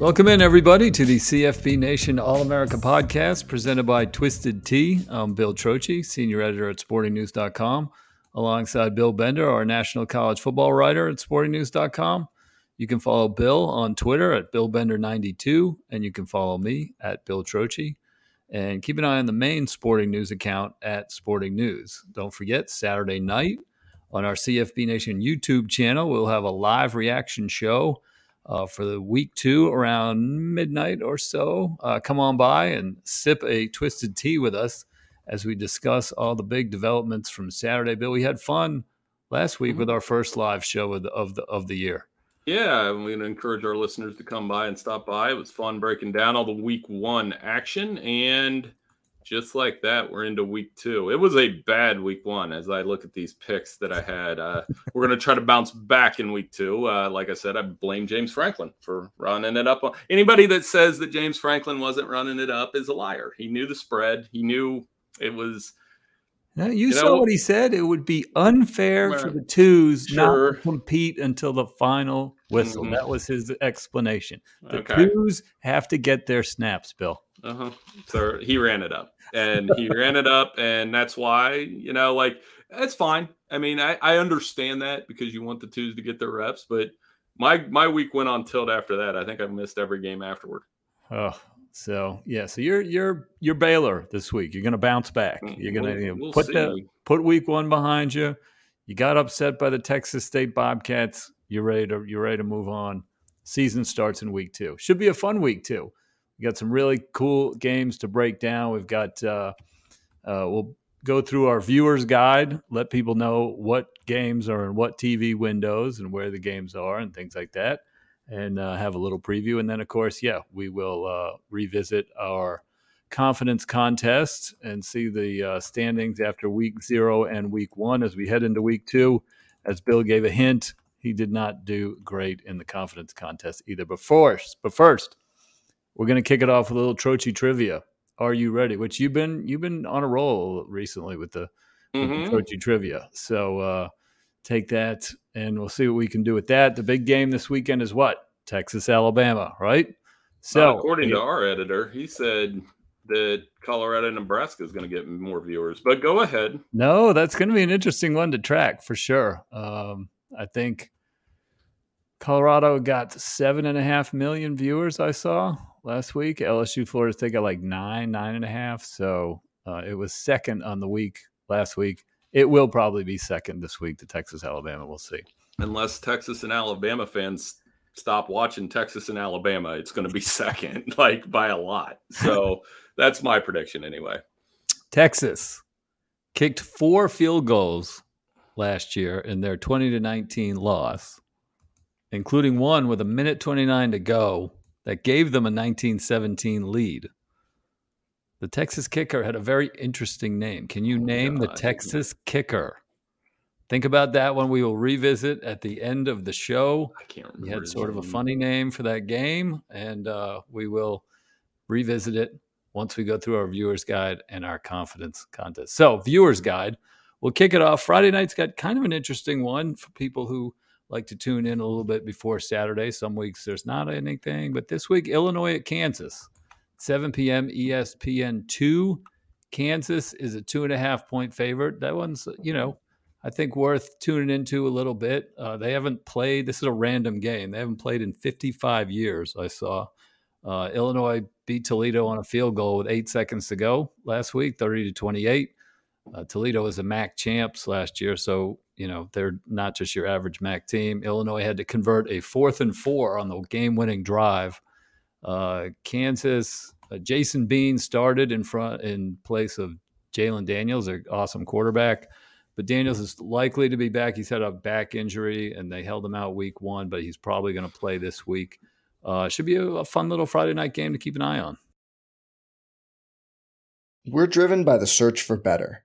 Welcome in, everybody, to the CFB Nation All America podcast presented by Twisted Tea. I'm Bill Trocchi, senior editor at sportingnews.com, alongside Bill Bender, our national college football writer at sportingnews.com. You can follow Bill on Twitter at BillBender92, and you can follow me at Bill Trocchi. And keep an eye on the main Sporting News account at Sporting News. Don't forget, Saturday night on our CFB Nation YouTube channel, we'll have a live reaction show uh, for the week two around midnight or so. Uh, come on by and sip a twisted tea with us as we discuss all the big developments from Saturday. Bill, we had fun last week mm-hmm. with our first live show of the, of the, of the year. Yeah, I'm going to encourage our listeners to come by and stop by. It was fun breaking down all the week one action and just like that, we're into week two. It was a bad week one as I look at these picks that I had. Uh, we're going to try to bounce back in week two. Uh, like I said, I blame James Franklin for running it up. Anybody that says that James Franklin wasn't running it up is a liar. He knew the spread, he knew it was. Now, you, you saw know, what he said. It would be unfair for the twos sure. not to compete until the final whistle. Mm-hmm. That was his explanation. The okay. twos have to get their snaps, Bill. Uh huh. So he ran it up, and he ran it up, and that's why you know, like that's fine. I mean, I, I understand that because you want the twos to get their reps, but my my week went on tilt after that. I think I missed every game afterward. Oh, so yeah, so you're you're you're Baylor this week. You're going to bounce back. Mm, you're going to you know, we'll put see. the put week one behind you. You got upset by the Texas State Bobcats. You're ready to you're ready to move on. Season starts in week two. Should be a fun week too. We got some really cool games to break down. We've got uh, uh, we'll go through our viewers guide, let people know what games are in what TV windows and where the games are and things like that, and uh, have a little preview. And then, of course, yeah, we will uh, revisit our confidence contest and see the uh, standings after week zero and week one as we head into week two. As Bill gave a hint, he did not do great in the confidence contest either. But first, but first, we're going to kick it off with a little Trocchi trivia. Are you ready? Which you've been you've been on a roll recently with the, mm-hmm. with the Trocchi trivia. So uh, take that, and we'll see what we can do with that. The big game this weekend is what Texas Alabama, right? So according to our editor, he said that Colorado Nebraska is going to get more viewers. But go ahead. No, that's going to be an interesting one to track for sure. Um, I think Colorado got seven and a half million viewers. I saw last week. LSU Florida State got like nine, nine and a half. So uh, it was second on the week last week. It will probably be second this week to Texas Alabama. We'll see. Unless Texas and Alabama fans stop watching Texas and Alabama, it's going to be second, like by a lot. So that's my prediction anyway. Texas kicked four field goals last year in their 20 to 19 loss, including one with a minute 29 to go that gave them a 1917 lead. The Texas kicker had a very interesting name. Can you oh, name the Texas kicker? Think about that one. We will revisit at the end of the show. I can't remember. He had sort of a funny name for that game, and uh, we will revisit it once we go through our viewers guide and our confidence contest. So, viewers guide, we'll kick it off. Friday night's got kind of an interesting one for people who like to tune in a little bit before Saturday. Some weeks there's not anything, but this week Illinois at Kansas, 7 p.m. ESPN two. Kansas is a two and a half point favorite. That one's you know I think worth tuning into a little bit. Uh, they haven't played. This is a random game. They haven't played in 55 years. I saw uh, Illinois beat Toledo on a field goal with eight seconds to go last week, 30 to 28. Uh, Toledo was a MAC champs last year, so you know they're not just your average MAC team. Illinois had to convert a fourth and four on the game-winning drive. Uh, Kansas, uh, Jason Bean started in front in place of Jalon Daniels, an awesome quarterback. But Daniels is likely to be back. He's had a back injury, and they held him out week one, but he's probably going to play this week. Uh, should be a, a fun little Friday night game to keep an eye on. We're driven by the search for better.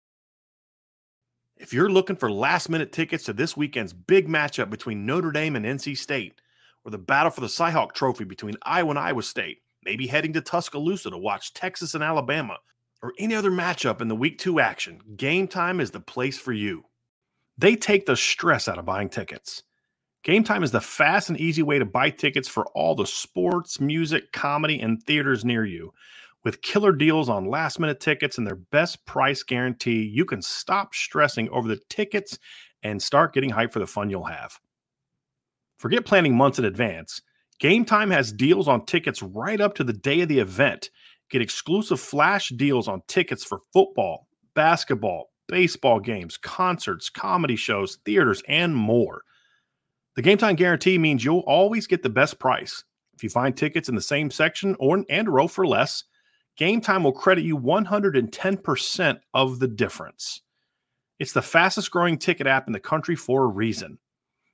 If you're looking for last minute tickets to this weekend's big matchup between Notre Dame and NC State, or the battle for the Cyhawk Trophy between Iowa and Iowa State, maybe heading to Tuscaloosa to watch Texas and Alabama, or any other matchup in the week two action, Game Time is the place for you. They take the stress out of buying tickets. Game Time is the fast and easy way to buy tickets for all the sports, music, comedy, and theaters near you. With killer deals on last minute tickets and their best price guarantee, you can stop stressing over the tickets and start getting hyped for the fun you'll have. Forget planning months in advance. Game Time has deals on tickets right up to the day of the event. Get exclusive flash deals on tickets for football, basketball, baseball games, concerts, comedy shows, theaters, and more. The game time guarantee means you'll always get the best price. If you find tickets in the same section or and row for less, Game Time will credit you 110% of the difference. It's the fastest growing ticket app in the country for a reason.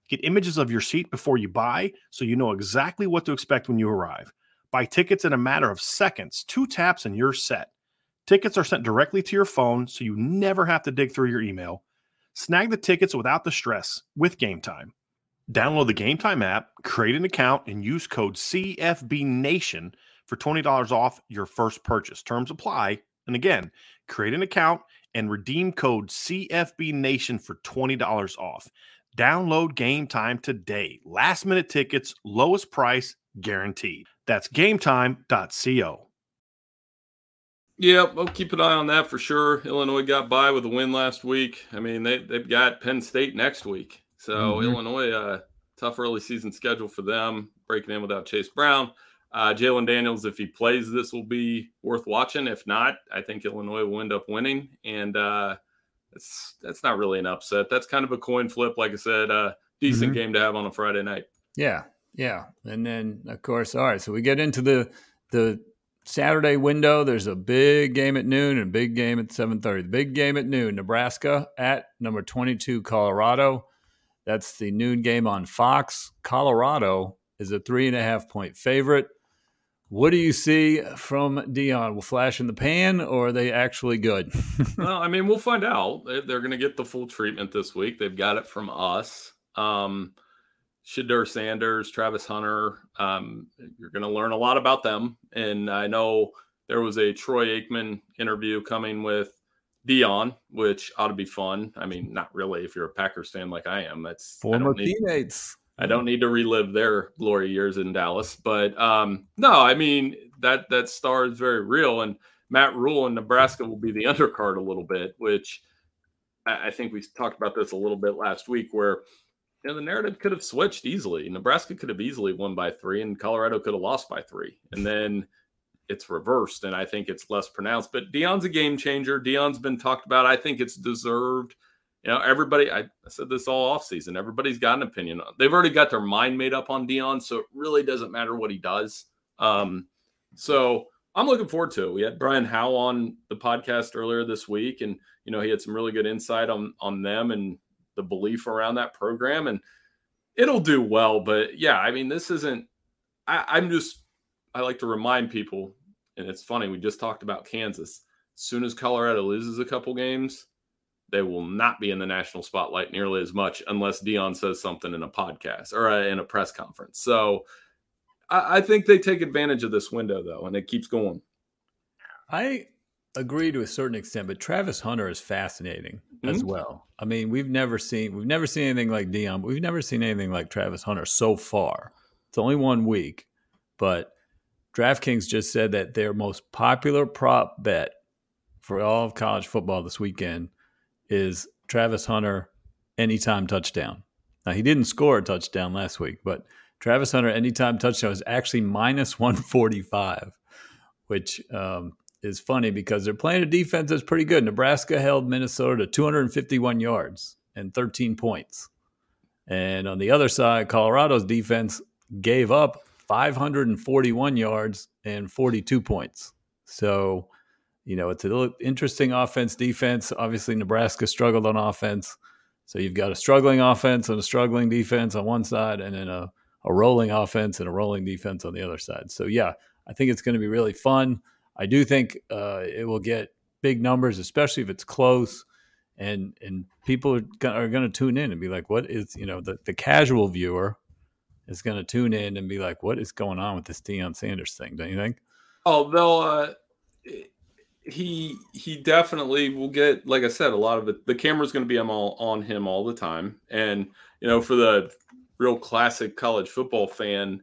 Get images of your seat before you buy so you know exactly what to expect when you arrive. Buy tickets in a matter of seconds, two taps, and you're set. Tickets are sent directly to your phone so you never have to dig through your email. Snag the tickets without the stress with Game Time. Download the Game Time app, create an account, and use code CFBNation for $20 off your first purchase. Terms apply. And again, create an account and redeem code CFBNation for $20 off. Download Game Time today. Last minute tickets, lowest price guaranteed. That's gametime.co. Yeah, we'll keep an eye on that for sure. Illinois got by with a win last week. I mean, they, they've got Penn State next week. So mm-hmm. Illinois, uh, tough early season schedule for them, breaking in without Chase Brown. Uh, Jalon Daniels, if he plays, this will be worth watching. If not, I think Illinois will end up winning, and uh, that's that's not really an upset. That's kind of a coin flip, like I said. Uh, decent mm-hmm. game to have on a Friday night. Yeah, yeah, and then of course, all right. So we get into the the Saturday window. There's a big game at noon and a big game at seven thirty. The big game at noon, Nebraska at number twenty two, Colorado. That's the noon game on Fox. Colorado is a three and a half point favorite. What do you see from Deion? Will flash in the pan, or are they actually good? well, I mean, we'll find out. They're going to get the full treatment this week. They've got it from us. Um, Shedeur Sanders, Travis Hunter. Um, you're going to learn a lot about them. And I know there was a Troy Aikman interview coming with Deion, which ought to be fun. I mean, not really if you're a Packers fan like I am. That's former I teammates. I don't need to relive their glory years in Dallas, but um, no, I mean that that star is very real, and Matt Rhule in Nebraska will be the undercard a little bit, which I, I think we talked about this a little bit last week, where you know, the narrative could have switched easily. Nebraska could have easily won by three, and Colorado could have lost by three. And then it's reversed, and I think it's less pronounced. But Deion's a game changer. Deion's been talked about. I think it's deserved. You know, everybody, I, I said this all offseason. Everybody's got an opinion. They've already got their mind made up on Deion, so it really doesn't matter what he does. Um, so I'm looking forward to it. We had Brian Howell on the podcast earlier this week, and you know, he had some really good insight on on them and the belief around that program, and it'll do well. But yeah, I mean, this isn't. I, I'm just. I like to remind people, and it's funny. We just talked about Kansas. As soon as Colorado loses a couple games, they will not be in the national spotlight nearly as much unless Deion says something in a podcast or a, in a press conference. So I, I think they take advantage of this window though, and it keeps going. I agree to a certain extent, but Travis Hunter is fascinating mm-hmm. as well. I mean, we've never seen we've never seen anything like Deion, but we've never seen anything like Travis Hunter so far. It's only one week, but DraftKings just said that their most popular prop bet for all of college football this weekend is Travis Hunter anytime touchdown. Now he didn't score a touchdown last week, but Travis Hunter anytime touchdown is actually minus 145, which um, is funny because they're playing a defense that's pretty good. Nebraska held Minnesota to 251 yards and 13 points. And on the other side, Colorado's defense gave up 541 yards and 42 points. So, you know, it's an interesting offense defense. Obviously, Nebraska struggled on offense. So you've got a struggling offense and a struggling defense on one side, and then a, a rolling offense and a rolling defense on the other side. So, yeah, I think it's going to be really fun. I do think uh, it will get big numbers, especially if it's close, and and people are going to tune in and be like, "What is you know?" The the casual viewer is going to tune in and be like, "What is going on with this Deion Sanders thing?" Don't you think? Oh, they'll. Uh, he he definitely will get. Like I said, a lot of it. The camera's going to be on on him all the time, and you know, for the real classic college football fan,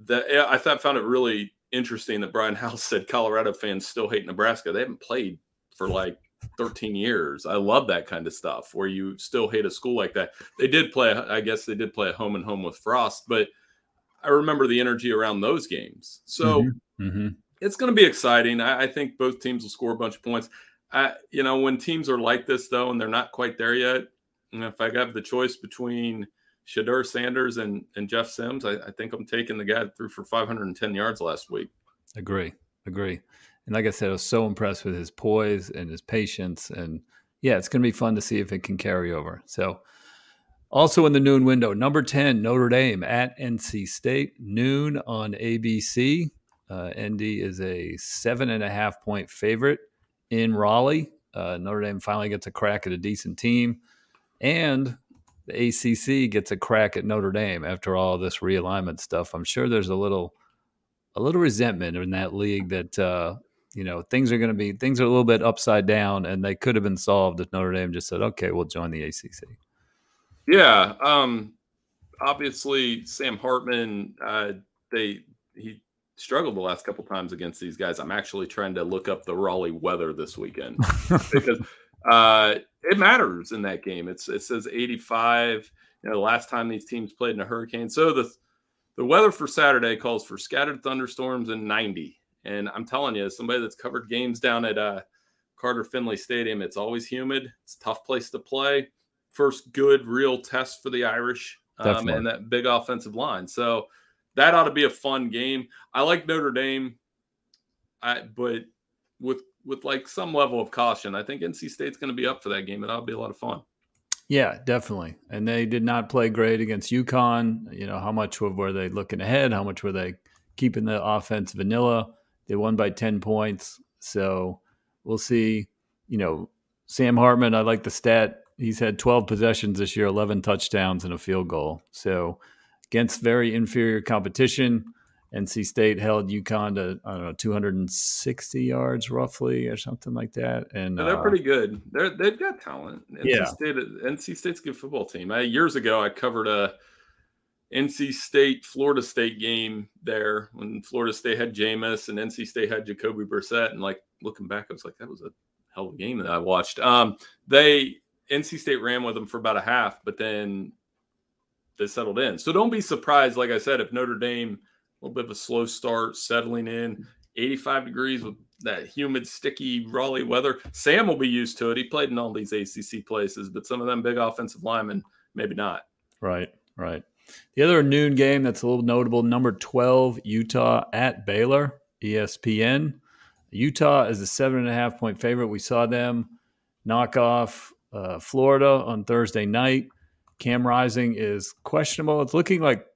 that I thought found it really interesting that Brian House said Colorado fans still hate Nebraska. They haven't played for like 13 years. I love that kind of stuff where you still hate a school like that. They did play, I guess they did play a home and home with Frost, but I remember the energy around those games. So mm-hmm. Mm-hmm. It's going to be exciting. I, I, think both teams will score a bunch of points. I, you know, when teams are like this though, and they're not quite there yet, if I have the choice between Shedeur Sanders and, and Jeff Sims, I, I think I'm taking the guy that threw for 510 yards last week. Agree. Agree. And like I said, I was so impressed with his poise and his patience. And yeah, it's going to be fun to see if it can carry over. So, also in the noon window, number 10, Notre Dame at NC State, noon on ABC. Uh, ND is a seven and a half point favorite in Raleigh. Uh, Notre Dame finally gets a crack at a decent team. And the ACC gets a crack at Notre Dame after all this realignment stuff. I'm sure there's a little a little resentment in that league that uh, you know things are going to be things are a little bit upside down, and they could have been solved if Notre Dame just said, "Okay, we'll join the ACC." Yeah, um, obviously Sam Hartman, uh, they he struggled the last couple times against these guys. I'm actually trying to look up the Raleigh weather this weekend because uh, it matters in that game. It's it says 85. You know, the last time these teams played in a hurricane. So the the weather for Saturday calls for scattered thunderstorms and 90. And I'm telling you, somebody that's covered games down at uh, Carter Finley Stadium, it's always humid. It's a tough place to play. First good real test for the Irish um, and that big offensive line. So that ought to be a fun game. I like Notre Dame, I, but with with like some level of caution. I think NC State's going to be up for that game. and that'll be a lot of fun. Yeah, definitely. And they did not play great against UConn. You know, how much were they looking ahead? How much were they keeping the offense vanilla? They won by 10 points. So we'll see. You know, Sam Hartman, I like the stat. He's had 12 possessions this year, 11 touchdowns, and a field goal. So against very inferior competition, NC State held UConn to I don't know 260 yards roughly or something like that, and yeah, they're uh, pretty good. They're they've got talent. NC yeah, State, NC State's a good football team. I, years ago, I covered a NC State Florida State game there when Florida State had Jameis and NC State had Jacoby Brissett, and like looking back, I was like, that was a hell of a game that I watched. Um, they NC State ran with them for about a half, but then they settled in. So don't be surprised, like I said, if Notre Dame a little bit of a slow start, settling in, 85 degrees with that humid, sticky Raleigh weather. Sam will be used to it. He played in all these ACC places, but some of them big offensive linemen, maybe not. Right, right. The other noon game that's a little notable number 12, Utah at Baylor, ESPN. Utah is a seven and a half point favorite. We saw them knock off uh, Florida on Thursday night. Cam Rising is questionable. It's looking like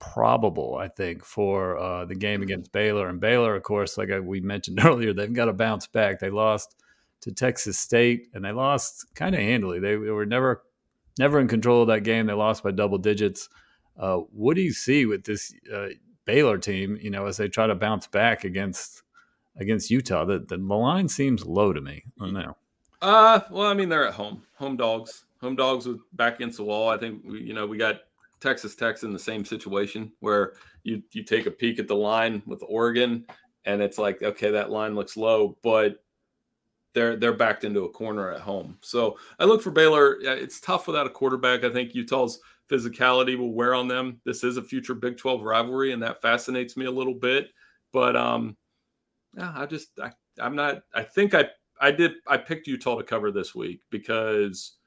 probable, I think, for uh, the game against Baylor. And Baylor, of course, like we mentioned earlier, they've got to bounce back. They lost to Texas State, and they lost kind of handily. They were never never in control of that game. They lost by double digits. Uh, what do you see with this uh, Baylor team? You know, as they try to bounce back against against Utah, the, the line seems low to me. I don't know. Uh, well, I mean, they're at home, home dogs, home dogs with back against the wall. I think you know we got Texas Tech's in the same situation where you you take a peek at the line with Oregon, and it's like, okay, that line looks low, but they're they're backed into a corner at home. So I look for Baylor. It's tough without a quarterback. I think Utah's physicality will wear on them. This is a future Big 12 rivalry, and that fascinates me a little bit. But um, yeah, I just I, I'm not. I think I I did I picked Utah to cover this week because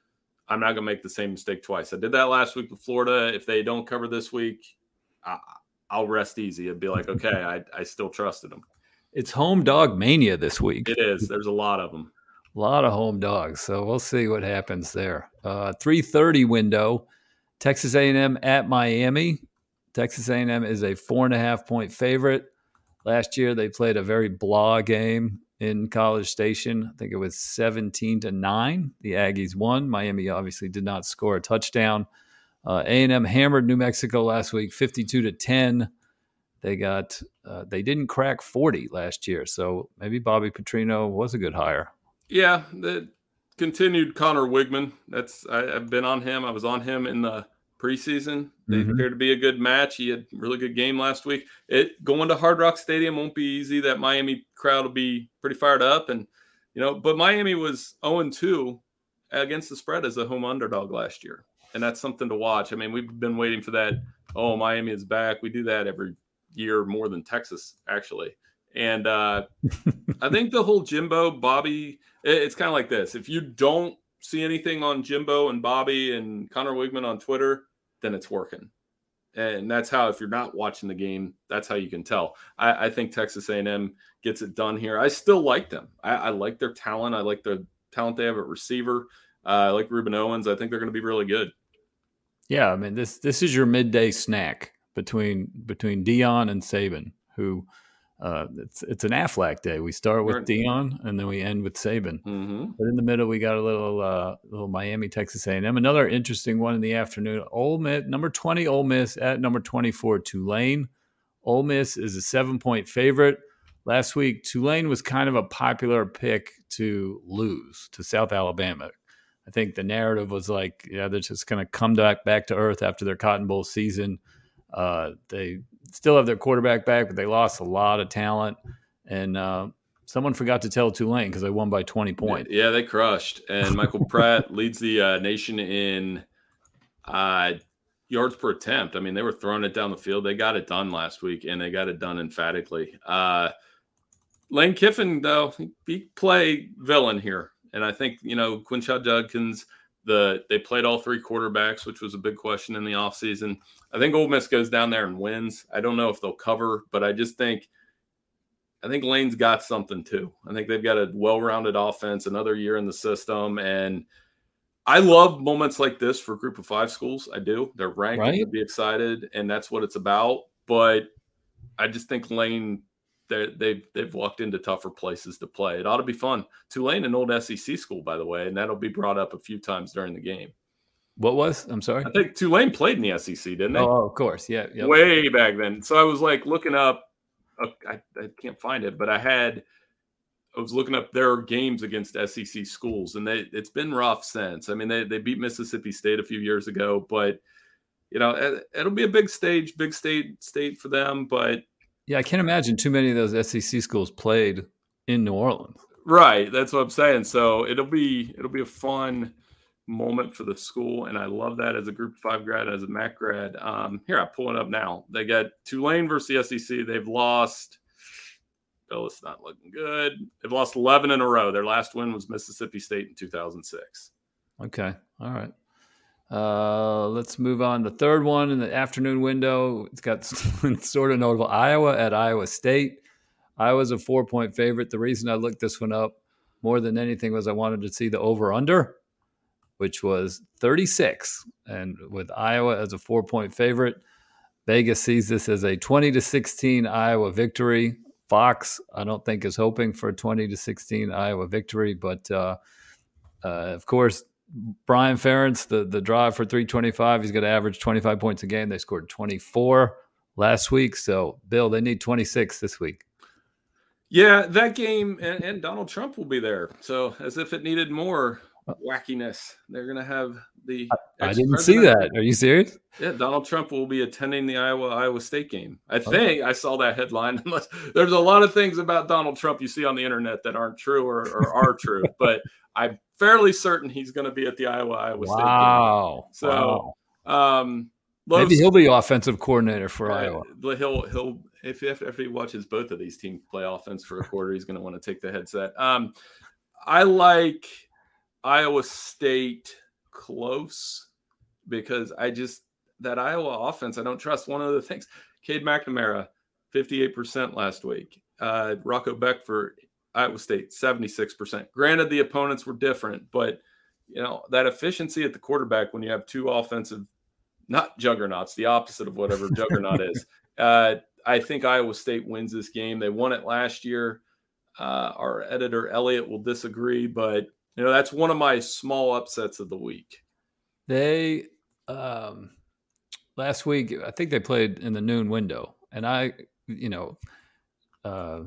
I'm not gonna make the same mistake twice. I did that last week with Florida. If they don't cover this week, I, will rest easy and be like, okay, I I still trusted them. It's home dog mania this week. It is. There's a lot of them. A lot of home dogs. So we'll see what happens there. Uh, 3:30 window. Texas A&M at Miami. Texas A&M is a four and a half point favorite. Last year they played a very blah game in College Station. I think it was 17 to nine. The Aggies won. Miami obviously did not score a touchdown. Uh, A&M hammered New Mexico last week, 52 to 10. They got uh, they didn't crack 40 last year, so maybe Bobby Petrino was a good hire. Yeah, the continued Conner Weigman. That's I, have been on him. I was on him in the preseason. They mm-hmm. appear to be a good match. He had really good game last week. It going to Hard Rock Stadium won't be easy. That Miami crowd will be pretty fired up, and you know, but Miami was 0 2 against the spread as a home underdog last year, and that's something to watch. I mean, we've been waiting for that. Oh, Miami is back. We do that every year more than Texas actually. And uh, I think the whole Jimbo Bobby, it's kind of like this. If you don't see anything on Jimbo and Bobby and Conner Weigman on Twitter, then it's working. And that's how, if you're not watching the game, that's how you can tell. I, I think Texas A&M gets it done here. I still like them. I, I, like their talent. I like the talent they have at receiver. Uh, I like Rueben Owens. I think they're going to be really good. Yeah, I mean this this is your midday snack between between Deion and Saban, who uh, it's it's an Aflac day. We start with Deion and then we end with Saban. Mm-hmm. But in the middle, we got a little uh, little Miami, Texas A&M. Another interesting one in the afternoon. Ole Miss, number twenty, Ole Miss at number twenty four, Tulane. Ole Miss is a seven point favorite. Last week, Tulane was kind of a popular pick to lose to South Alabama. I think the narrative was like, yeah, they're just going to come back back to earth after their Cotton Bowl season. Uh, they still have their quarterback back, but they lost a lot of talent. And uh, someone forgot to tell Tulane because they won by 20 points. Yeah, they crushed. And Michael Pratt leads the uh, nation in uh, yards per attempt. I mean, they were throwing it down the field. They got it done last week, and they got it done emphatically. Uh, Lane Kiffin, though, he play villain here. And I think, you know, Quinshon Judkins – the they played all three quarterbacks, which was a big question in the offseason. I think Ole Miss goes down there and wins. I don't know if they'll cover, but I just think I think Lane's got something too. I think they've got a well-rounded offense, another year in the system, and I love moments like this for Group of Five schools. I do. They're ranked right. to be excited, and that's what it's about. But I just think Lane they've they've walked into tougher places to play. It ought to be fun. Tulane, an old SEC school, by the way, and that'll be brought up a few times during the game. What was? I'm sorry. I think Tulane played in the SEC, didn't they? Oh, of course, yeah, yep. way back then. So I was like looking up. Uh, I, I can't find it, but I had. I was looking up their games against SEC schools, and they it's been rough since. I mean, they they beat Mississippi State a few years ago, but you know it, it'll be a big stage, big state state for them. But yeah, I can't imagine too many of those SEC schools played in New Orleans. Right, that's what I'm saying. So it'll be it'll be a fun moment for the school, and I love that as a Group Five grad, as a MAC grad. Um, here, I pull it up now. They got Tulane versus the SEC. They've lost. Bill, it's not looking good. They've lost 11 in a row. Their last win was Mississippi State in 2006. Okay. All right. Uh, let's move on. The third one in the afternoon window. It's got sort of notable Iowa at Iowa State. Iowa's a four point favorite. The reason I looked this one up more than anything was I wanted to see the over under, which was 36. And with Iowa as a four point favorite, Vegas sees this as a 20 to 16 Iowa victory. Fox, I don't think, is hoping for a 20 to 16 Iowa victory, but uh, uh, of course, Brian Ferentz, the, the drive for 325, he's going to average 25 points a game. They scored 24 last week. So, Bill, they need 26 this week. Yeah, that game, and, and Donald Trump will be there. So, as if it needed more wackiness, they're going to have the. I, I didn't see that. Are you serious? Yeah, Donald Trump will be attending the Iowa Iowa State game. I oh. think I saw that headline. Unless there's a lot of things about Donald Trump you see on the internet that aren't true or, or are true, but I'm fairly certain he's going to be at the Iowa Iowa State. Wow. Game. So, wow. um, maybe he'll be offensive coordinator for right. Iowa. He'll he'll if if he watches both of these teams play offense for a quarter, he's going to want to take the headset. Um, I like Iowa State close because I just that Iowa offense I don't trust. One of the things, Cade McNamara, fifty eight percent last week. Uh, Rocco Becht for Iowa State, 76%. Granted, the opponents were different, but you know, that efficiency at the quarterback when you have two offensive, not juggernauts, the opposite of whatever juggernaut is. Uh, I think Iowa State wins this game. They won it last year. Uh, our editor Elliot will disagree, but you know that's one of my small upsets of the week. They um, last week, I think they played in the noon window, and I, you know, uh,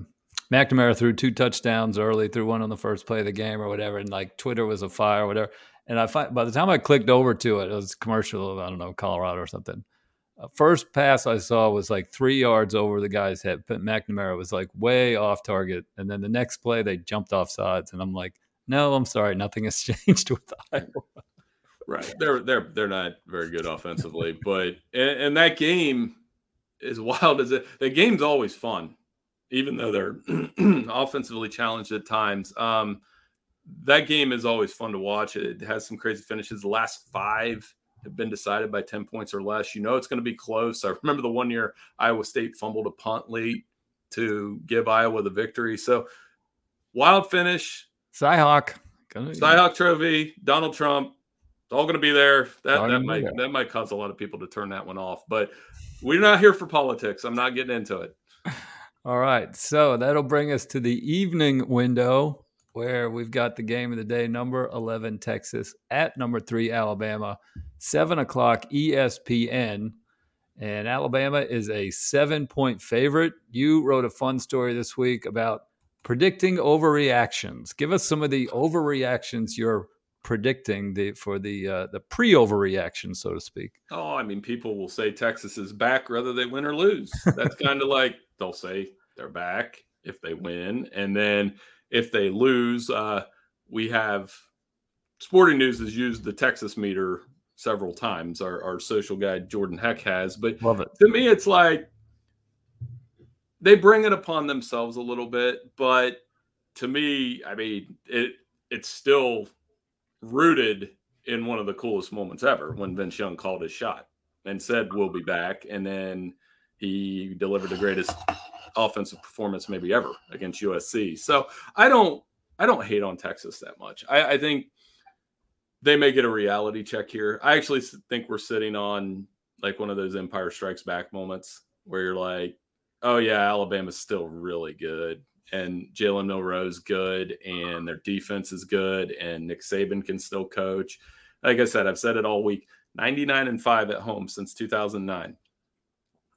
McNamara threw two touchdowns early, threw one on the first play of the game or whatever, and like Twitter was a fire or whatever. And I find by the time I clicked over to it, it was commercial I don't know Colorado or something. Uh, first pass I saw was like three yards over the guy's head. McNamara was like way off target, and then the next play they jumped off sides, and I'm like, no, I'm sorry, nothing has changed with Iowa. Right, they're they're they're not very good offensively, but and, and that game is wild as it. The game's always fun even though they're offensively challenged at times. Um, that game is always fun to watch. It has some crazy finishes. The last five have been decided by 10 points or less. You know it's going to be close. I remember the one year Iowa State fumbled a punt late to give Iowa the victory. So wild finish. Cyhawk. Cyhawk Trophy, Donald Trump. It's all going to be there. That, that might that might cause a lot of people to turn that one off. But we're not here for politics. I'm not getting into it. All right. So that'll bring us to the evening window where we've got the game of the day number 11, Texas, at number three, Alabama, 7 o'clock ESPN. And Alabama is a seven point favorite. You wrote a fun story this week about predicting overreactions. Give us some of the overreactions you're predicting the for the uh, the pre overreaction, so to speak. Oh, I mean, people will say Texas is back whether they win or lose. That's kind of like they'll say they're back if they win, and then if they lose, uh, we have Sporting News has used the Texas meter several times. Our, our social guy Jordan Heck has, but Love it. to me, it's like they bring it upon themselves a little bit, but to me, I mean, it it's still rooted in one of the coolest moments ever when Vince Young called his shot and said, We'll be back. And then he delivered the greatest offensive performance maybe ever against USC. So I don't I don't hate on Texas that much. I, I think they may get a reality check here. I actually think we're sitting on like one of those Empire Strikes Back moments where you're like, oh yeah, Alabama's still really good and Jalen Milroe's good, and their defense is good, and Nick Saban can still coach. Like I said, I've said it all week 99 and 5 at home since 2009.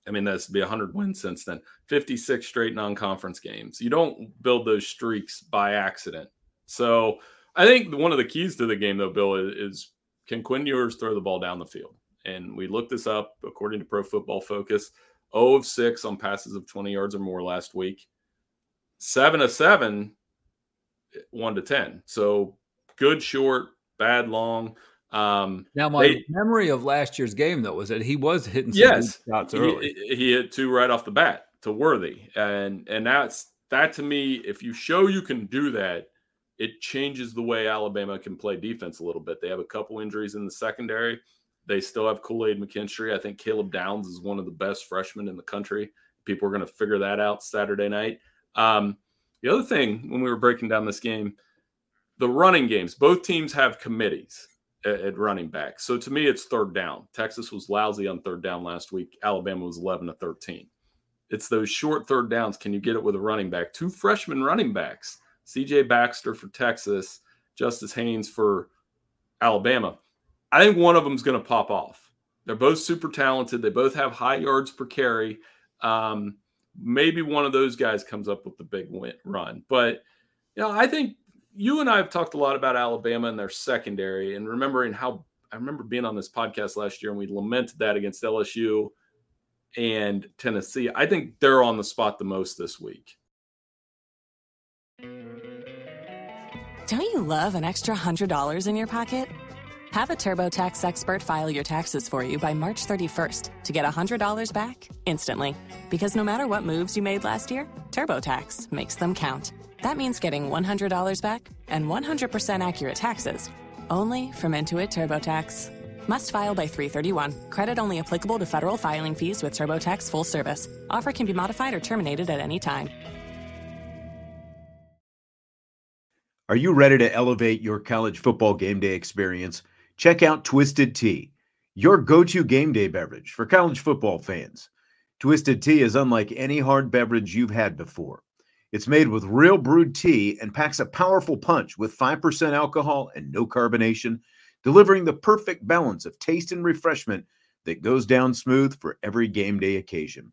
I mean, that's be 100 wins since then. 56 straight non conference games. You don't build those streaks by accident. So I think one of the keys to the game, though, Bill, is, is can Quinn Ewers throw the ball down the field? And we looked this up according to Pro Football Focus 0 of 6 on passes of 20 yards or more last week seven of seven, one to ten. So good short, bad long. Um, now, my they, memory of last year's game though was that he was hitting yes, shots early. He, he, hit two right off the bat to Worthy, and and that's that to me. If you show you can do that, it changes the way Alabama can play defense a little bit. They have a couple injuries in the secondary. They still have Kool Aid McKinstry. I think Caleb Downs is one of the best freshmen in the country. People are going to figure that out Saturday night. Um, the other thing, when we were breaking down this game, the running games, both teams have committees at, at running back. So to me, it's third down. Texas was lousy on third down last week. Alabama was 11 to 13. It's those short third downs. Can you get it with a running back? Two freshman running backs, CJ Baxter for Texas, Justice Haynes for Alabama. I think one of them is going to pop off. They're both super talented. They both have high yards per carry. Um, maybe one of those guys comes up with the big win, run. But you know, I think you and I have talked a lot about Alabama and their secondary, and remembering how I remember being on this podcast last year and we lamented that against LSU and Tennessee. I think they're on the spot the most this week. Don't you love an extra hundred dollars in your pocket? Have a TurboTax expert file your taxes for you by March 31st to get $100 back instantly. Because no matter what moves you made last year, TurboTax makes them count. That means getting $100 back and 100% accurate taxes only from Intuit TurboTax. Must file by 331. Credit only applicable to federal filing fees with TurboTax full service. Offer can be modified or terminated at any time. Are you ready to elevate your college football game day experience? check out Twisted Tea, your go to game day beverage for college football fans. Twisted Tea is unlike any hard beverage you've had before. It's made with real brewed tea and packs a powerful punch with 5% alcohol and no carbonation, delivering the perfect balance of taste and refreshment that goes down smooth for every game day occasion.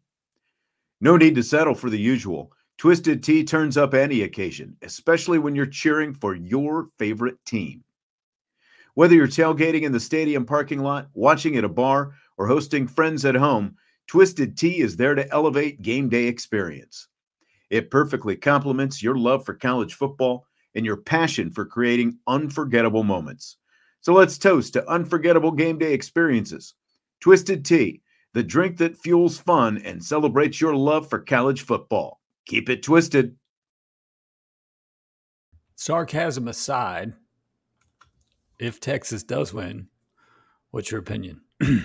No need to settle for the usual. Twisted Tea turns up any occasion, especially when you're cheering for your favorite team. Whether you're tailgating in the stadium parking lot, watching at a bar, or hosting friends at home, Twisted Tea is there to elevate game day experience. It perfectly complements your love for college football and your passion for creating unforgettable moments. So let's toast to unforgettable game day experiences. Twisted Tea, the drink that fuels fun and celebrates your love for college football. Keep it twisted. Sarcasm aside, if Texas does win, what's your opinion? I,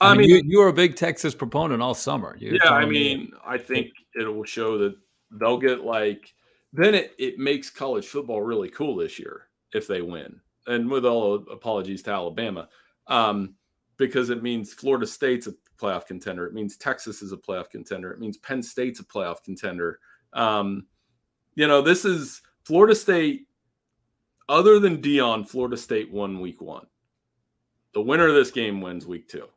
I mean, mean you, are a big Texas proponent all summer. You're yeah, I mean, I think it will show that they'll get like then it, it makes college football really cool this year if they win. And with all apologies to Alabama, um, because it means Florida State's a playoff contender. It means Texas is a playoff contender. It means Penn State's a playoff contender. Um, you know, this is Florida State other than Deion, Florida State won week one. The winner of this game wins week two.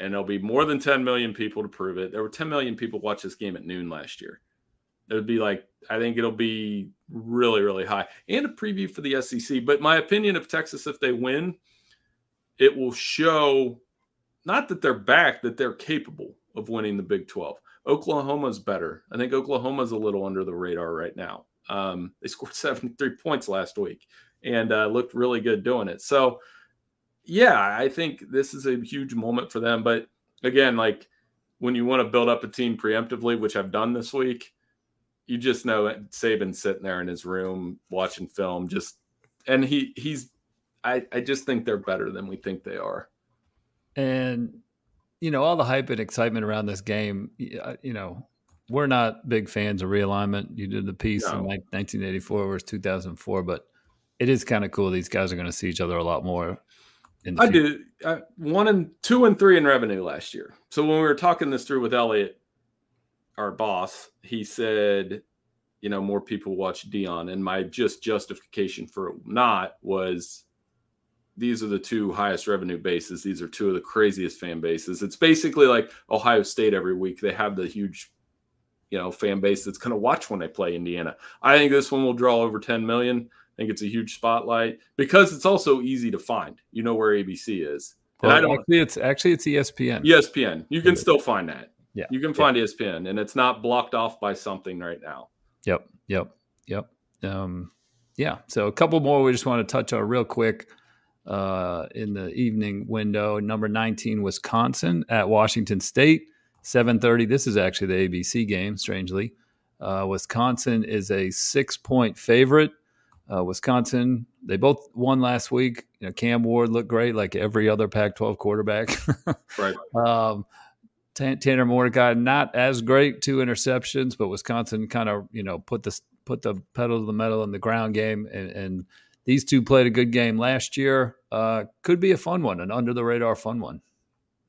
And there'll be more than 10 million people to prove it. There were 10 million people watch this game at noon last year. It would be like, I think it'll be really, really high. And a preview for the SEC. But my opinion of Texas, if they win, it will show not that they're back, that they're capable of winning the Big 12. Oklahoma's better. I think Oklahoma's a little under the radar right now. Um, they scored 73 points last week and uh, looked really good doing it. So, yeah, I think this is a huge moment for them. But again, like when you want to build up a team preemptively, which I've done this week, you just know Saban's sitting there in his room watching film, just and he he's I, I just think they're better than we think they are. And you know all the hype and excitement around this game. Uh, you know, we're not big fans of realignment. You did the piece no. in like 1984 versus 2004, but it is kind of cool. These guys are going to see each other a lot more. I future. do one and two and three in revenue last year. So when we were talking this through with Elliot, our boss, he said, you know, more people watch Deion. and my just justification for not was these are the two highest revenue bases. These are two of the craziest fan bases. It's basically like Ohio State every week. They have the huge you know fan base that's going to watch when they play Indiana. I think this one will draw over 10 million. I think it's a huge spotlight because it's also easy to find. You know where ABC is. And well, I don't actually it's actually it's ESPN. ESPN. You can still find that. Yeah. You can find yeah. ESPN and it's not blocked off by something right now. Yep. Yep. Yep. Um yeah. So a couple more we just want to touch on real quick. uh, in the evening window. Number 19, Wisconsin at Washington State, 7:30. This is actually the ABC game. Strangely, uh, Wisconsin is a six-point favorite. Uh, Wisconsin, they both won last week. You know, Cam Ward looked great, like every other Pac-12 quarterback. right. Um, Tanner Mordecai not as great, two interceptions, but Wisconsin kind of you know put the put the pedal to the metal in the ground game, and, and these two played a good game last year. Uh, could be a fun one, an under the radar fun one.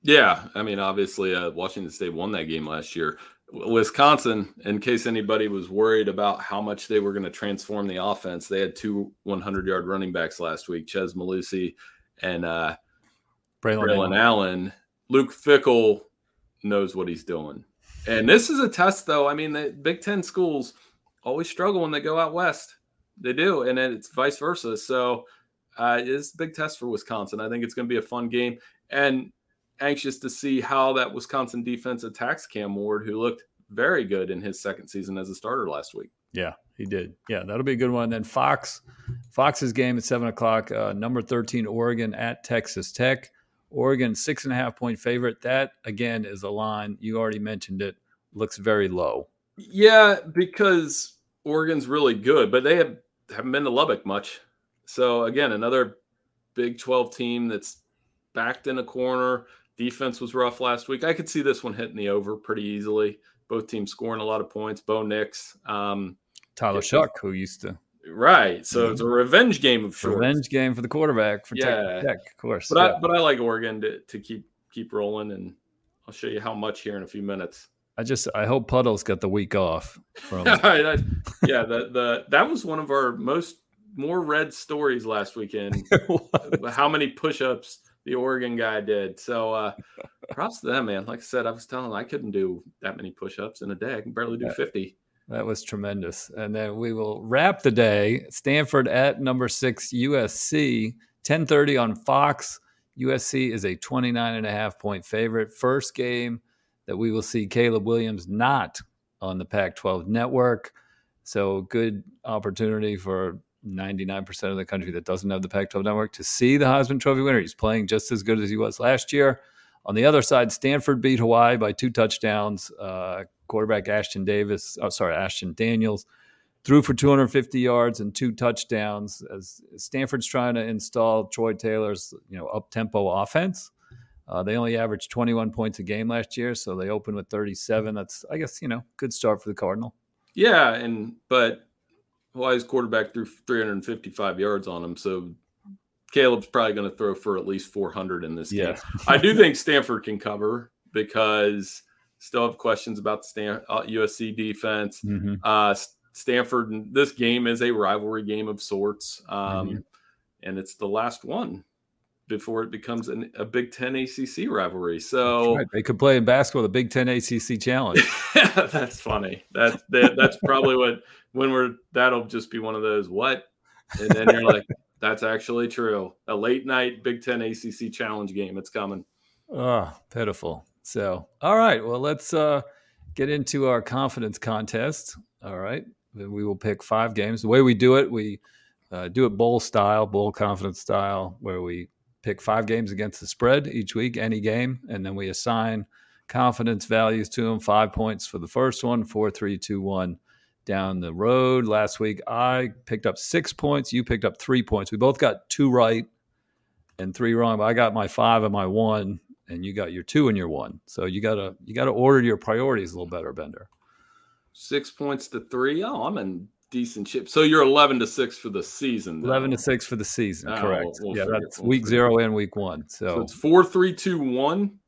Yeah, I mean, obviously, uh, Washington State won that game last year. Wisconsin, in case anybody was worried about how much they were going to transform the offense, they had two 100 yard running backs last week, Chez Mellusi and uh, Braylon, Braylon Allen. Allen. Luke Fickell knows what he's doing. And this is a test, though. I mean, the Big Ten schools always struggle when they go out west. They do, and then it's vice versa. So uh, it's a big test for Wisconsin. I think it's going to be a fun game, and anxious to see how that Wisconsin defense attacks Cam Ward, who looked very good in his second season as a starter last week. Yeah, he did. Yeah, that'll be a good one. Then Fox, Fox's game at seven o'clock. Uh, number thirteen, Oregon at Texas Tech. Oregon six and a half point favorite. That again is a line you already mentioned. It looks very low. Yeah, because Oregon's really good, but they have haven't been to Lubbock much. So again, another Big Twelve team that's backed in a corner. Defense was rough last week. I could see this one hitting the over pretty easily. Both teams scoring a lot of points. Bo Nix, um, Tyler Shough, who used to Right. So mm-hmm. it's a revenge game of sorts. Revenge game for the quarterback for yeah. Tech, Tech of course. But yeah. I but I like Oregon to, to keep keep rolling and I'll show you how much here in a few minutes. I just I hope Puddle's got the week off from yeah, the the that was one of our most more read stories last weekend. how many push-ups the Oregon guy did. So uh props to them, man. Like I said, I was telling I couldn't do that many push-ups in a day. I can barely do 50. That was tremendous. And then we will wrap the day. Stanford at number six, USC, 1030 on Fox. USC is a 29 and a half point favorite. First game that we will see Caleb Williams not on the Pac 12 network. So, good opportunity for 99% of the country that doesn't have the Pac 12 network to see the Heisman Trophy winner. He's playing just as good as he was last year. On the other side, Stanford beat Hawaii by two touchdowns. Uh, quarterback Ashton Davis, oh, sorry, Ashton Daniels, threw for 250 yards and two touchdowns. As Stanford's trying to install Troy Taylor's, you know, up tempo offense. Uh, they only averaged 21 points a game last year, so they opened with 37. That's, I guess, you know, good start for the Cardinal. Yeah, and but Hawaii's quarterback threw 355 yards on him, so Caleb's probably going to throw for at least 400 in this yeah. game. I do think Stanford can cover because Still have questions about the Stan- uh, USC defense. Mm-hmm. Uh, Stanford, this game is a rivalry game of sorts, um, mm-hmm. and it's the last one before it becomes an, a Big Ten ACC rivalry. So right. they could play in basketball the Big Ten ACC challenge. that's funny. That's that, that's probably what when we're that'll just be one of those what, and then you're like, that's actually true. A late night Big Ten ACC challenge game. It's coming. Oh, pitiful. So, all right. Well, let's uh, get into our confidence contest. All right. Then We will pick five games. The way we do it, we uh, do it bowl style, bowl confidence style, where we pick five games against the spread each week, any game, and then we assign confidence values to them. Five points for the first one, four, three, two, one down the road. Last week, I picked up six points. You picked up three points. We both got two right and three wrong, but I got my five and my one and you got your two and your one. So you gotta you gotta order your priorities a little better, Bender. Six points to three. Oh, I'm in decent shape. So you're eleven to six for the season. Though. Eleven to six for the season. Oh, correct. We'll, we'll yeah, that's week zero and week one. So. so it's four, three, two, one.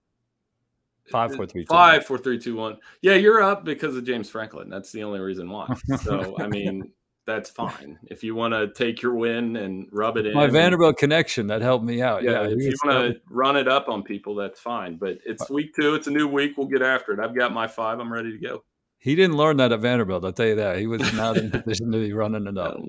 Five, four, three, two, five, four, three, two, one. Yeah, you're up because of James Franklin. That's the only reason why. So I mean, that's fine. If you want to take your win and rub it in, my Vanderbilt connection that helped me out. Yeah, yeah if you want to run it up on people, that's fine. But it's week two. It's a new week. We'll get after it. I've got my five. I'm ready to go. He didn't learn that at Vanderbilt. I'll tell you that. He was not in position to be running it up.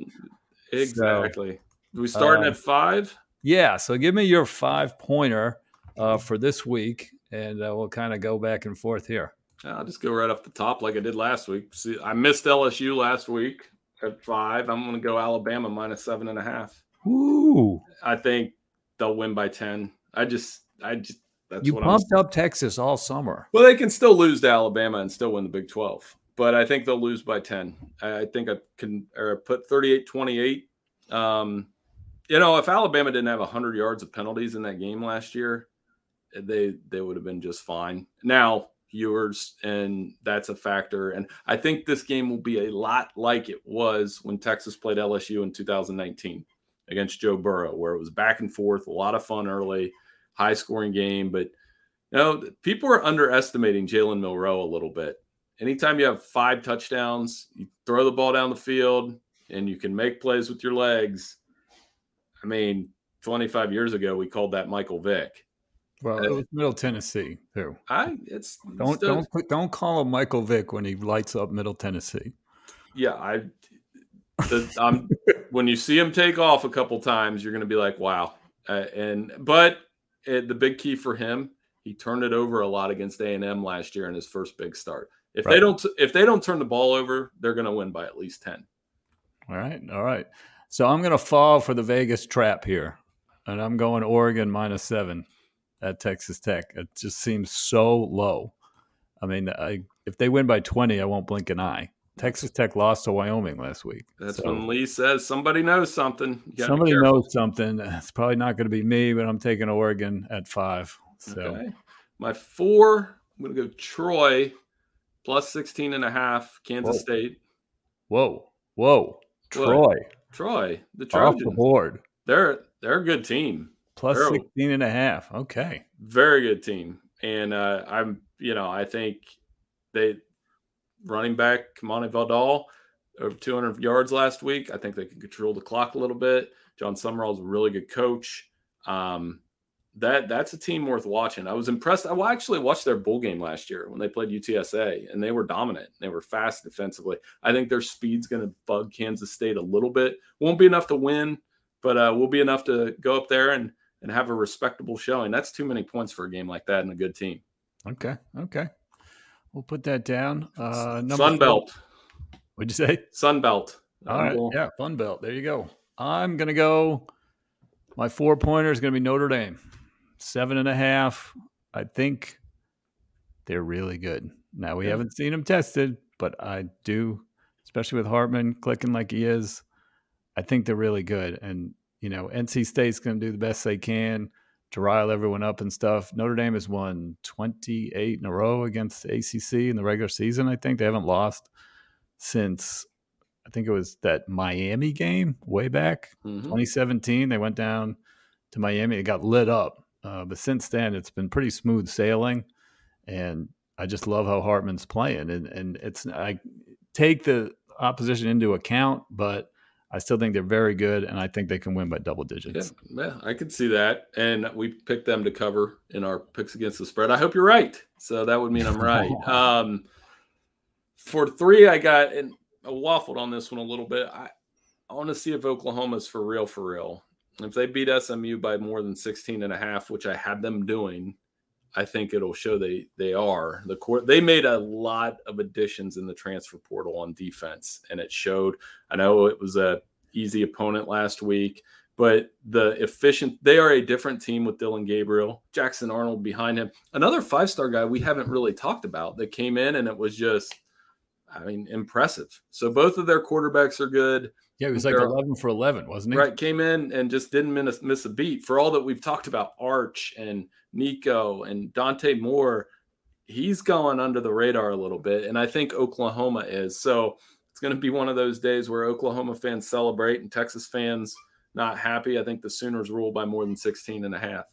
exactly. So, we starting uh, at five? Yeah. So give me your five pointer uh, for this week, and uh, we'll kind of go back and forth here. I'll just go right off the top like I did last week. See, I missed LSU last week at five. I'm going to go Alabama minus seven and a half. Ooh. I think they'll win by ten. I just, I just that's you what pumped I'm, up Texas all summer. Well, they can still lose to Alabama and still win the Big Twelve, but I think they'll lose by ten. I think I can or put 38-28. Um, you know, if Alabama didn't have hundred yards of penalties in that game last year, they they would have been just fine. Now viewers, and that's a factor. And I think this game will be a lot like it was when Texas played LSU in 2019 against Joe Burrow, where it was back and forth, a lot of fun early, high scoring game. But you know, people are underestimating Jalen Milroe a little bit. Anytime you have five touchdowns, you throw the ball down the field, and you can make plays with your legs. I mean, 25 years ago, we called that Michael Vick. Well, uh, it was Middle Tennessee too. I it's don't still, don't don't call him Michael Vick when he lights up Middle Tennessee. Yeah, I. The, I'm when you see him take off a couple times, you're going to be like, wow. Uh, and but it, the big key for him, he turned it over a lot against A and M last year in his first big start. If right. they don't if they don't turn the ball over, they're going to win by at least ten. All right, all right. So I'm going to fall for the Vegas trap here, and I'm going Oregon minus seven at Texas Tech. It just seems so low. I mean, I, if they win by 20, I won't blink an eye. Texas Tech lost to Wyoming last week. That's so, when Lee says somebody knows something. Somebody knows something. It's probably not going to be me, but I'm taking Oregon at five. So okay. my four, I'm going to go Troy plus 16 and a half, Kansas Whoa. State. Whoa. Whoa. Troy. Troy. The Trojans. Off the board. They're they're a good team. Plus They're 16 and a half. Okay. Very good team. And uh, I'm, you know, I think they running back Kimani Vidal over 200 yards last week. I think they can control the clock a little bit. Jon Sumrall is a really good coach. Um, that that's a team worth watching. I was impressed. I actually watched their bowl game last year when they played UTSA, and they were dominant. They were fast defensively. I think their speed's going to bug Kansas State a little bit. Won't be enough to win, but uh, will be enough to go up there and and have a respectable showing. That's too many points for a game like that and a good team. Okay. Okay. We'll put that down. Uh, Sun Belt. What'd you say? Sun Belt. All right. Yeah. Fun Belt. There you go. I'm going to go. My four pointer is going to be Notre Dame. Seven and a half. I think they're really good. Now, we yeah. haven't seen them tested, but I do, especially with Hartman clicking like he is. I think they're really good. And you know, NC State's going to do the best they can to rile everyone up and stuff. Notre Dame has won 28 in a row against ACC in the regular season. I think they haven't lost since I think it was that Miami game way back mm-hmm. 2017. They went down to Miami. It got lit up, uh, but since then it's been pretty smooth sailing, and I just love how Hartman's playing. And and it's I take the opposition into account, but I still think they're very good, and I think they can win by double digits. Yeah, yeah, I could see that. And we picked them to cover in our picks against the spread. I hope you're right. So that would mean I'm right. um, for three, I got and I waffled on this one a little bit. I, I want to see if Oklahoma's for real, for real. If they beat SMU by more than 16 and a half, which I had them doing, I think it'll show they they are the court. They made a lot of additions in the transfer portal on defense, and it showed. I know it was a easy opponent last week, but the efficient. They are a different team with Dillon Gabriel, Jackson Arnold behind him, another five star guy we haven't really talked about that came in and it was just, I mean, impressive. So both of their quarterbacks are good. Yeah, he was like 11 for 11, wasn't he? Right. Came in and just didn't miss, miss a beat. For all that we've talked about Arch and Nico and Dante Moore, he's going under the radar a little bit. And I think Oklahoma is. So it's going to be one of those days where Oklahoma fans celebrate and Texas fans not happy. I think the Sooners rule by more than 16 and a half.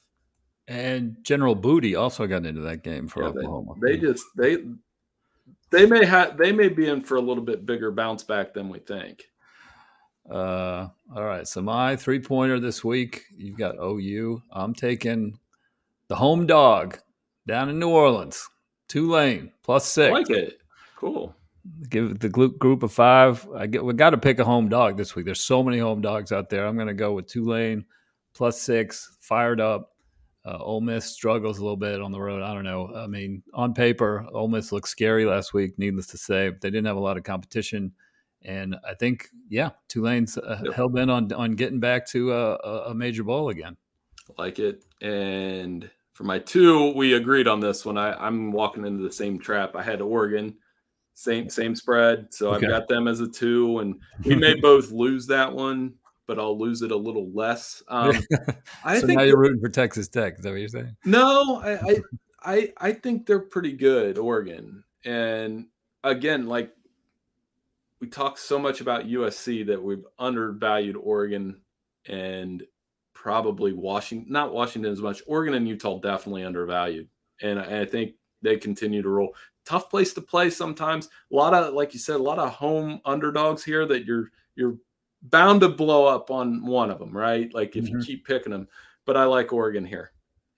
And General Booty also got into that game for yeah, Oklahoma. They, they just they they may have they may be in for a little bit bigger bounce back than we think. Uh, all right. So my three pointer this week, you've got OU. I'm taking the home dog down in New Orleans, Tulane plus six. I like it. Cool. Give the group of five. I get, we got to pick a home dog this week. There's so many home dogs out there. I'm going to go with Tulane plus six. Fired up. Uh, Ole Miss struggles a little bit on the road. I don't know. I mean, on paper, Ole Miss looked scary last week. Needless to say, they didn't have a lot of competition. And I think, yeah, Tulane's uh, yep. hell bent on on getting back to a, a major bowl again. like it. And for my two, we agreed on this one. I, I'm walking into the same trap. I had Oregon, same same spread, so okay. I've got them as a two, and we may both lose that one, but I'll lose it a little less. Um, I so think now you're rooting for Texas Tech. Is that what you're saying? No, I, I I I think they're pretty good, Oregon, and again, like we talk so much about USC that we've undervalued Oregon and probably Washington, not Washington as much. Oregon and Utah definitely undervalued, and I, I think they continue to roll. Tough place to play sometimes. A lot of, like you said, a lot of home underdogs here that you're you're bound to blow up on one of them, right? Like if mm-hmm. you keep picking them. But I like Oregon here.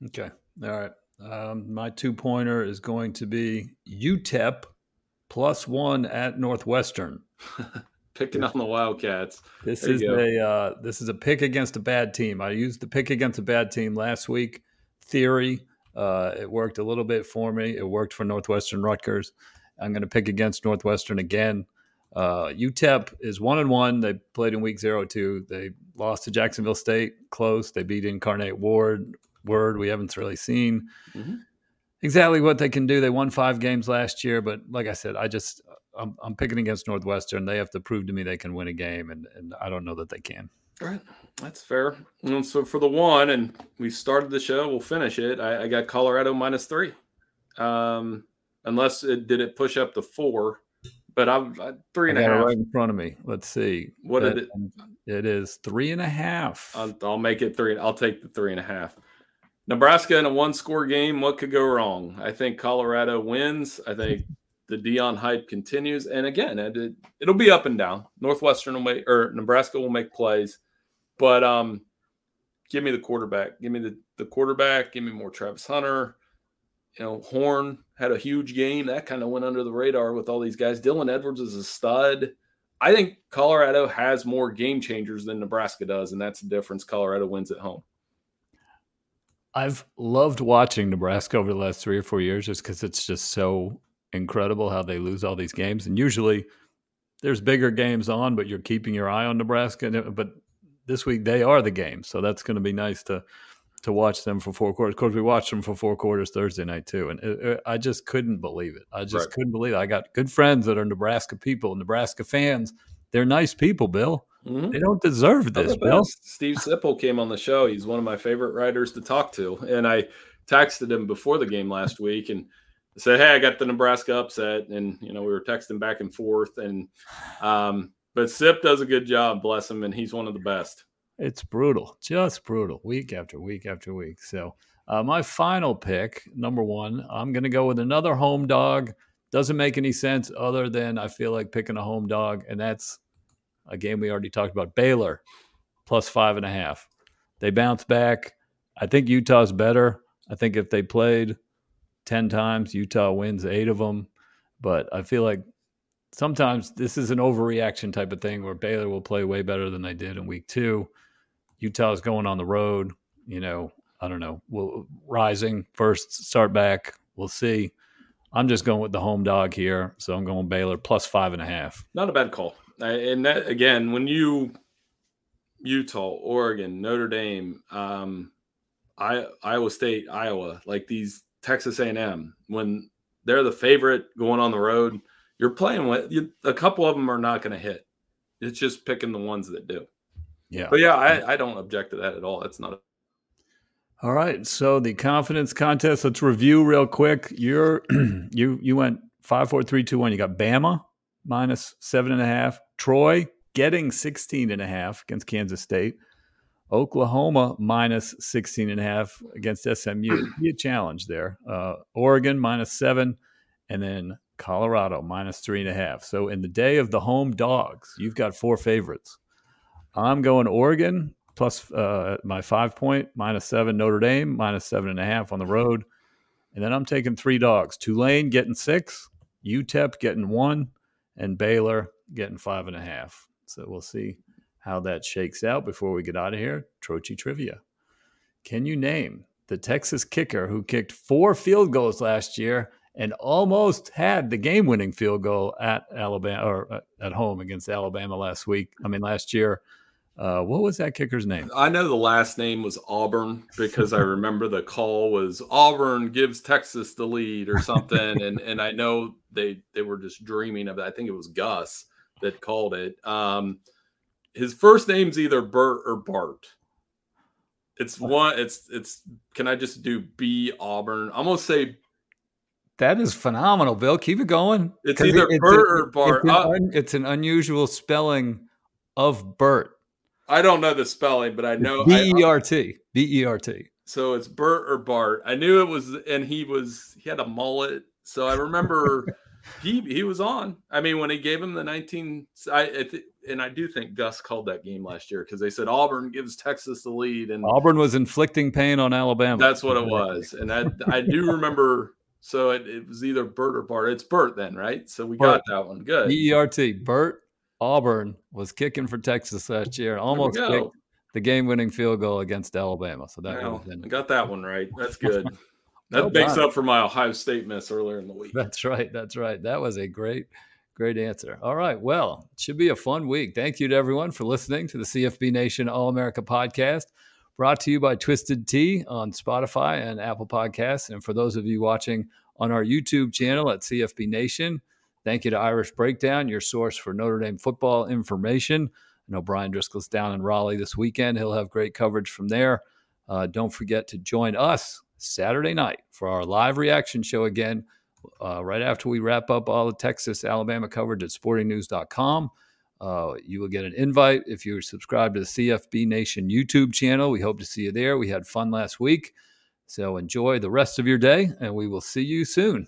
Okay, all right. Um, my two pointer is going to be UTEP plus one at Northwestern. Picking on the Wildcats. This there is a uh, this is a pick against a bad team. I used the pick against a bad team last week. Theory. Uh, it worked a little bit for me. It worked for Northwestern Rutgers. I'm going to pick against Northwestern again. Uh, UTEP is one and one. They played in week zero two. They lost to Jacksonville State close. They beat Incarnate Ward. Word we haven't really seen. Mm-hmm exactly what they can do. They won five games last year, but like I said, I just I'm, I'm picking against Northwestern. They have to prove to me they can win a game, and, and I don't know that they can. All right, that's fair. And so for the one, and we started the show, we'll finish it. I, I got Colorado minus three, um, unless it did it push up to four. But I'm uh, three and a half right in front of me. Let's see. What that, it? It is three and a half. I'll, I'll make it three. I'll take the three and a half. Nebraska in a one score game, what could go wrong? I think Colorado wins. I think the Deion hype continues. And again, it, will be up and down. Northwestern will make, or Nebraska will make plays. But um, give me the quarterback. Give me the, the quarterback. Give me more Travis Hunter. You know, Horn had a huge game. That kind of went under the radar with all these guys. Dylan Edwards is a stud. I think Colorado has more game changers than Nebraska does, and that's the difference. Colorado wins at home. I've loved watching Nebraska over the last three or four years just because it's just so incredible how they lose all these games. And usually there's bigger games on, but you're keeping your eye on Nebraska. Uh, but this week they are the game. So that's going to be nice to to watch them for four quarters. Of course, we watched them for four quarters Thursday night too, and it, it, I just couldn't believe it. I just right. couldn't believe it. I got good friends that are Nebraska people, Nebraska fans. They're nice people, Bill. Mm-hmm. They don't deserve this, Bill. Steve Sipple came on the show. He's one of my favorite writers to talk to. And I texted him before the game last week and said, Hey, I got the Nebraska upset. And, you know, we were texting back and forth. And, um, but Sip does a good job, bless him. And he's one of the best. It's brutal, just brutal, week after week after week. So, uh, my final pick, number one, I'm going to go with another home dog. Doesn't make any sense other than I feel like picking a home dog, and that's a game we already talked about. Baylor plus five and a half. They bounce back. I think Utah's better. I think if they played 10 times, Utah wins eight of them. But I feel like sometimes this is an overreaction type of thing where Baylor will play way better than they did in week two. Utah's going on the road. You know, I don't know. We'll rising first, start back. We'll see. I'm just going with the home dog here. So I'm going Baylor plus five and a half. Not a bad call and that again, when you Utah, Oregon, Notre Dame, um, I, Iowa State, Iowa, like these Texas A&M, when they're the favorite going on the road, you're playing with you, a couple of them are not going to hit. It's just picking the ones that do. Yeah. But yeah, I, I don't object to that at all. That's not a all right. So the confidence contest, let's review real quick. You're you you went five, four, three, two, one. You got Bama minus seven and a half, Troy getting 16 and a half against Kansas State. Oklahoma minus 16 and a half against SMU. Be a challenge there. Uh, Oregon minus seven, and then Colorado minus three and a half. So in the day of the home dogs, you've got four favorites. I'm going Oregon plus uh, my five point minus seven Notre Dame minus seven and a half on the road, and then I'm taking three dogs. Tulane getting six, UTEP getting one, and Baylor getting five and a half. So we'll see how that shakes out before we get out of here. Trocchi trivia. Can you name the Texas kicker who kicked four field goals last year and almost had the game winning field goal at Alabama or uh, at home against Alabama last week? I mean, last year. Uh, what was that kicker's name? I know the last name was Auburn because I remember the call was Auburn gives Texas the lead or something, and and I know they they were just dreaming of it. I think it was Gus that called it. Um, his first name's either Bert or Bart. It's one. It's it's. Can I just do B Auburn? I'm gonna say. That is phenomenal, Bill. Keep it going. It's either it's Bert or Bart. It's an, un, it's an, unusual spelling of Bert. I don't know the spelling, but I know B E R T. B E R T. So it's Bert or Bart. I knew it was, and he was. He had a mullet. So I remember he he was on. I mean, when he gave him the 19, I and I do think Gus called that game last year because they said Auburn gives Texas the lead, and Auburn was inflicting pain on Alabama. That's what it was, and I I do remember. So it, it was either Bert or Bart. It's Bert then, right? So we Bert. got that one. Good. B E R T. Bert Auburn was kicking for Texas last year, almost kicked the game-winning field goal against Alabama. So that well. I got that one right. That's good. That well makes up for my Ohio State miss earlier in the week. That's right. That's right. That was a great, great answer. All right. Well, it should be a fun week. Thank you to everyone for listening to the CFB Nation All America podcast, brought to you by Twisted Tea on Spotify and Apple Podcasts. And for those of you watching on our YouTube channel at CFB Nation, thank you to Irish Breakdown, your source for Notre Dame football information. I know Bryan Driskell's down in Raleigh this weekend. He'll have great coverage from there. Uh, don't forget to join us Saturday night for our live reaction show again, uh, right after we wrap up all the Texas, Alabama coverage at sportingnews.com. Uh, you will get an invite if you're subscribed to the CFB Nation YouTube channel. We hope to see you there. We had fun last week. So enjoy the rest of your day, and we will see you soon.